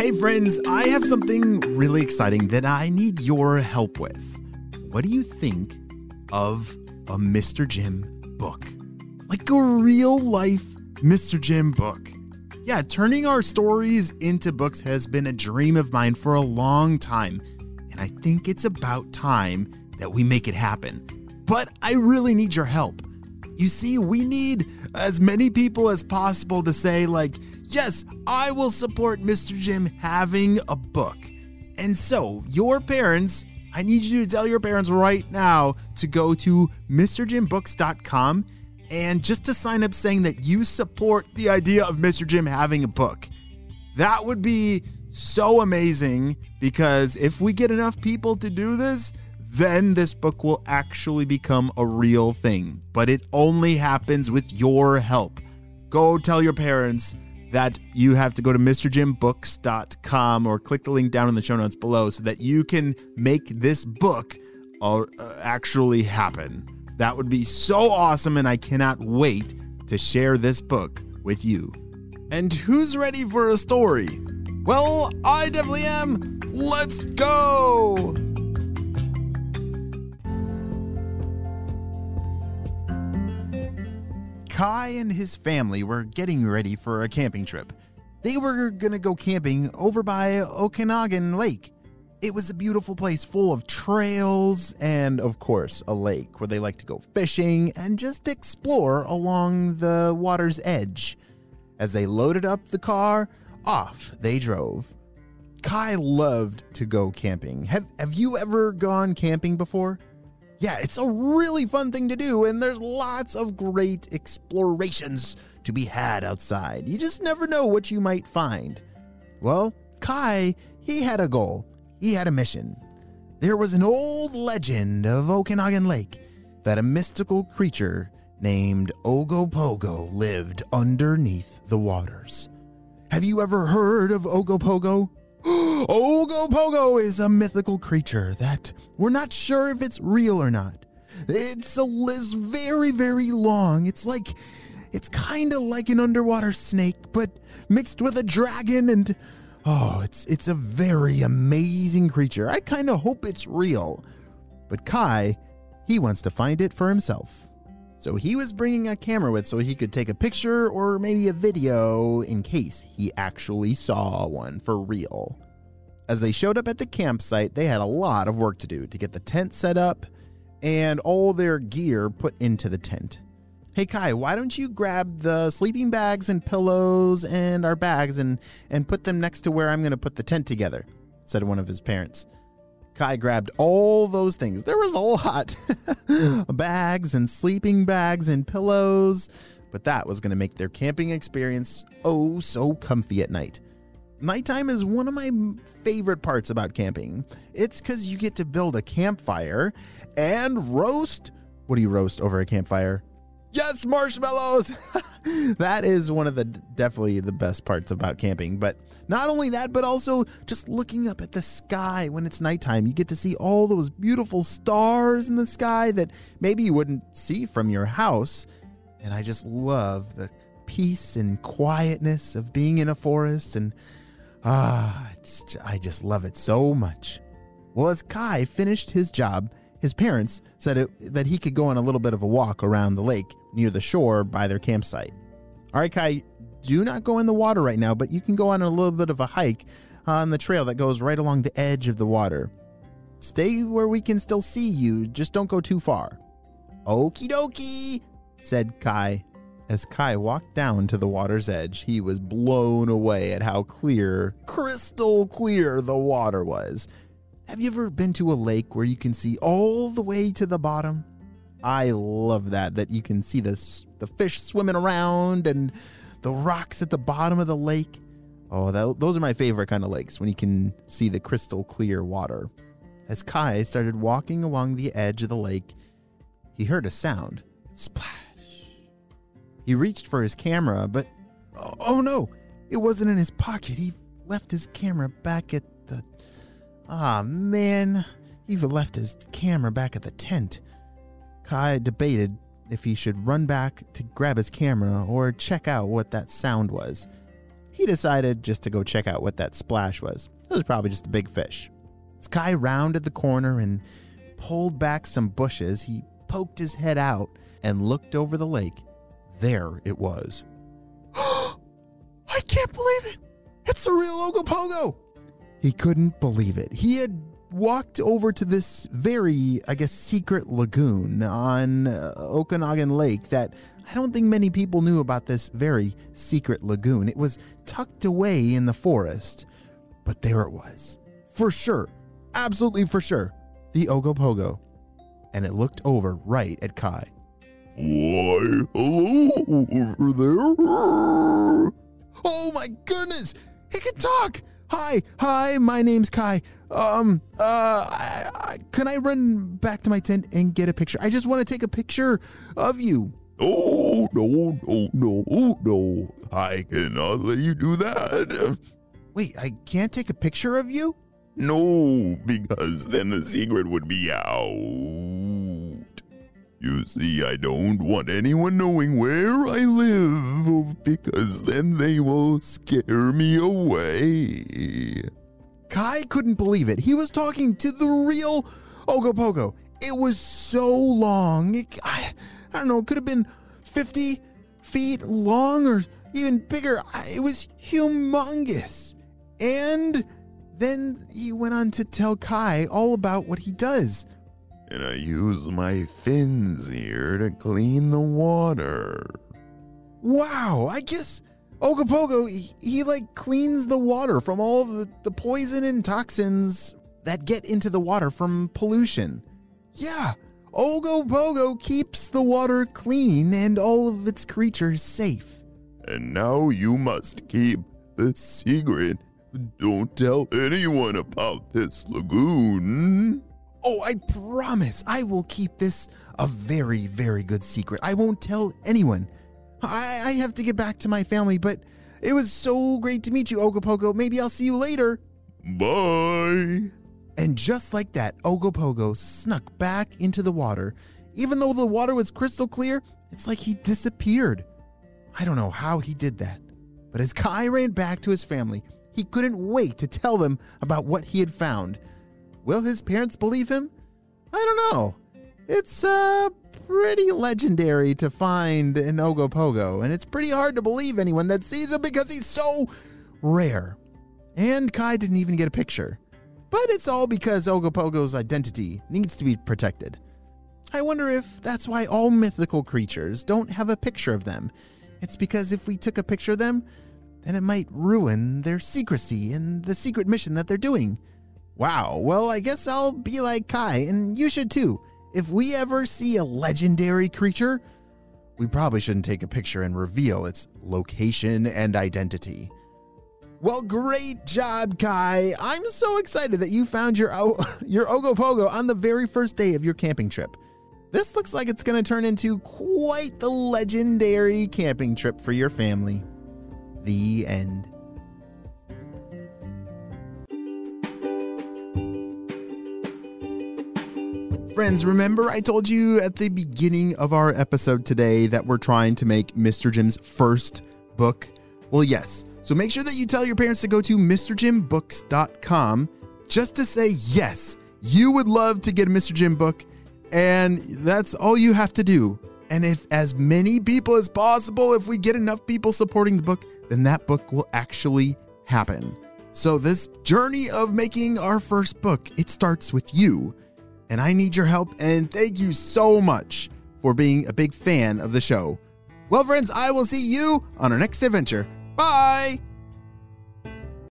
Hey, friends, I have something really exciting that I need your help with. What do you think of a Mr. Jim book? Like a real life Mr. Jim book. Yeah, turning our stories into books has been a dream of mine for a long time, and I think it's about time that we make it happen. But I really need your help. You see, we need as many people as possible to say, like, yes, I will support Mr. Jim having a book. And so, your parents, I need you to tell your parents right now to go to MrJimBooks.com and just to sign up saying that you support the idea of Mr. Jim having a book. That would be so amazing because if we get enough people to do this, then this book will actually become a real thing. But it only happens with your help. Go tell your parents that you have to go to MrJimBooks.com or click the link down in the show notes below so that you can make this book uh, actually happen. That would be so awesome, and I cannot wait to share this book with you. And who's ready for a story? Well, I definitely am. Let's go! Kai and his family were getting ready for a camping trip. They were gonna go camping over by Okanagan Lake. It was a beautiful place full of trails and, of course, a lake where they like to go fishing and just explore along the water's edge. As they loaded up the car, off they drove. Kai loved to go camping. Have, have you ever gone camping before? Yeah, it's a really fun thing to do, and there's lots of great explorations to be had outside. You just never know what you might find. Well, Kai, he had a goal, he had a mission. There was an old legend of Okanagan Lake that a mystical creature named Ogopogo lived underneath the waters. Have you ever heard of Ogopogo? Ogopogo is a mythical creature that we're not sure if it's real or not. It's a is very very long. It's like it's kind of like an underwater snake but mixed with a dragon and oh, it's it's a very amazing creature. I kind of hope it's real. But Kai, he wants to find it for himself. So he was bringing a camera with so he could take a picture or maybe a video in case he actually saw one for real. As they showed up at the campsite, they had a lot of work to do to get the tent set up and all their gear put into the tent. Hey Kai, why don't you grab the sleeping bags and pillows and our bags and and put them next to where I'm going to put the tent together, said one of his parents. Kai grabbed all those things. There was a lot bags and sleeping bags and pillows, but that was going to make their camping experience oh so comfy at night. Nighttime is one of my favorite parts about camping. It's because you get to build a campfire and roast. What do you roast over a campfire? Yes, marshmallows. that is one of the definitely the best parts about camping. But not only that, but also just looking up at the sky when it's nighttime. You get to see all those beautiful stars in the sky that maybe you wouldn't see from your house. And I just love the peace and quietness of being in a forest and ah, I just love it so much. Well, as Kai finished his job, his parents said it, that he could go on a little bit of a walk around the lake near the shore by their campsite. All right, Kai, do not go in the water right now, but you can go on a little bit of a hike on the trail that goes right along the edge of the water. Stay where we can still see you, just don't go too far. Okie dokie, said Kai. As Kai walked down to the water's edge, he was blown away at how clear, crystal clear, the water was. Have you ever been to a lake where you can see all the way to the bottom? I love that that you can see the the fish swimming around and the rocks at the bottom of the lake. Oh, that, those are my favorite kind of lakes when you can see the crystal clear water. As Kai started walking along the edge of the lake, he heard a sound. Splash. He reached for his camera, but oh, oh no, it wasn't in his pocket. He left his camera back at the Ah, man, he even left his camera back at the tent. Kai debated if he should run back to grab his camera or check out what that sound was. He decided just to go check out what that splash was. It was probably just a big fish. As Kai rounded the corner and pulled back some bushes. He poked his head out and looked over the lake. There it was. I can't believe it! It's a real Ogopogo! He couldn't believe it. He had walked over to this very, I guess, secret lagoon on uh, Okanagan Lake that I don't think many people knew about this very secret lagoon. It was tucked away in the forest, but there it was. For sure, absolutely for sure, the Ogopogo. And it looked over right at Kai. Why, hello over there. Oh my goodness! He can talk! Hi, hi, my name's Kai. Um, uh, I, I, can I run back to my tent and get a picture? I just want to take a picture of you. Oh, no, no, no, no. I cannot let you do that. Wait, I can't take a picture of you? No, because then the secret would be out. You see, I don't want anyone knowing where I live because then they will scare me away. Kai couldn't believe it. He was talking to the real Ogopogo. It was so long. It, I, I don't know, it could have been 50 feet long or even bigger. It was humongous. And then he went on to tell Kai all about what he does. And I use my fins here to clean the water. Wow, I guess Ogopogo, he, he like cleans the water from all the, the poison and toxins that get into the water from pollution. Yeah, Ogopogo keeps the water clean and all of its creatures safe. And now you must keep the secret. Don't tell anyone about this lagoon. Oh, I promise I will keep this a very, very good secret. I won't tell anyone. I, I have to get back to my family, but it was so great to meet you, Ogopogo. Maybe I'll see you later. Bye. And just like that, Ogopogo snuck back into the water. Even though the water was crystal clear, it's like he disappeared. I don't know how he did that. But as Kai ran back to his family, he couldn't wait to tell them about what he had found. Will his parents believe him? I don't know. It's uh pretty legendary to find an Ogopogo, and it's pretty hard to believe anyone that sees him because he's so rare. And Kai didn't even get a picture. But it's all because Ogopogo's identity needs to be protected. I wonder if that's why all mythical creatures don't have a picture of them. It's because if we took a picture of them, then it might ruin their secrecy and the secret mission that they're doing. Wow, well, I guess I'll be like Kai, and you should too. If we ever see a legendary creature, we probably shouldn't take a picture and reveal its location and identity. Well, great job, Kai. I'm so excited that you found your o- your Ogopogo on the very first day of your camping trip. This looks like it's going to turn into quite the legendary camping trip for your family. The end. Friends, remember I told you at the beginning of our episode today that we're trying to make Mr. Jim's first book? Well, yes. So make sure that you tell your parents to go to MrJimBooks.com just to say yes, you would love to get a Mr. Jim book, and that's all you have to do. And if as many people as possible, if we get enough people supporting the book, then that book will actually happen. So this journey of making our first book, it starts with you. And I need your help and thank you so much for being a big fan of the show. Well, friends, I will see you on our next adventure. Bye!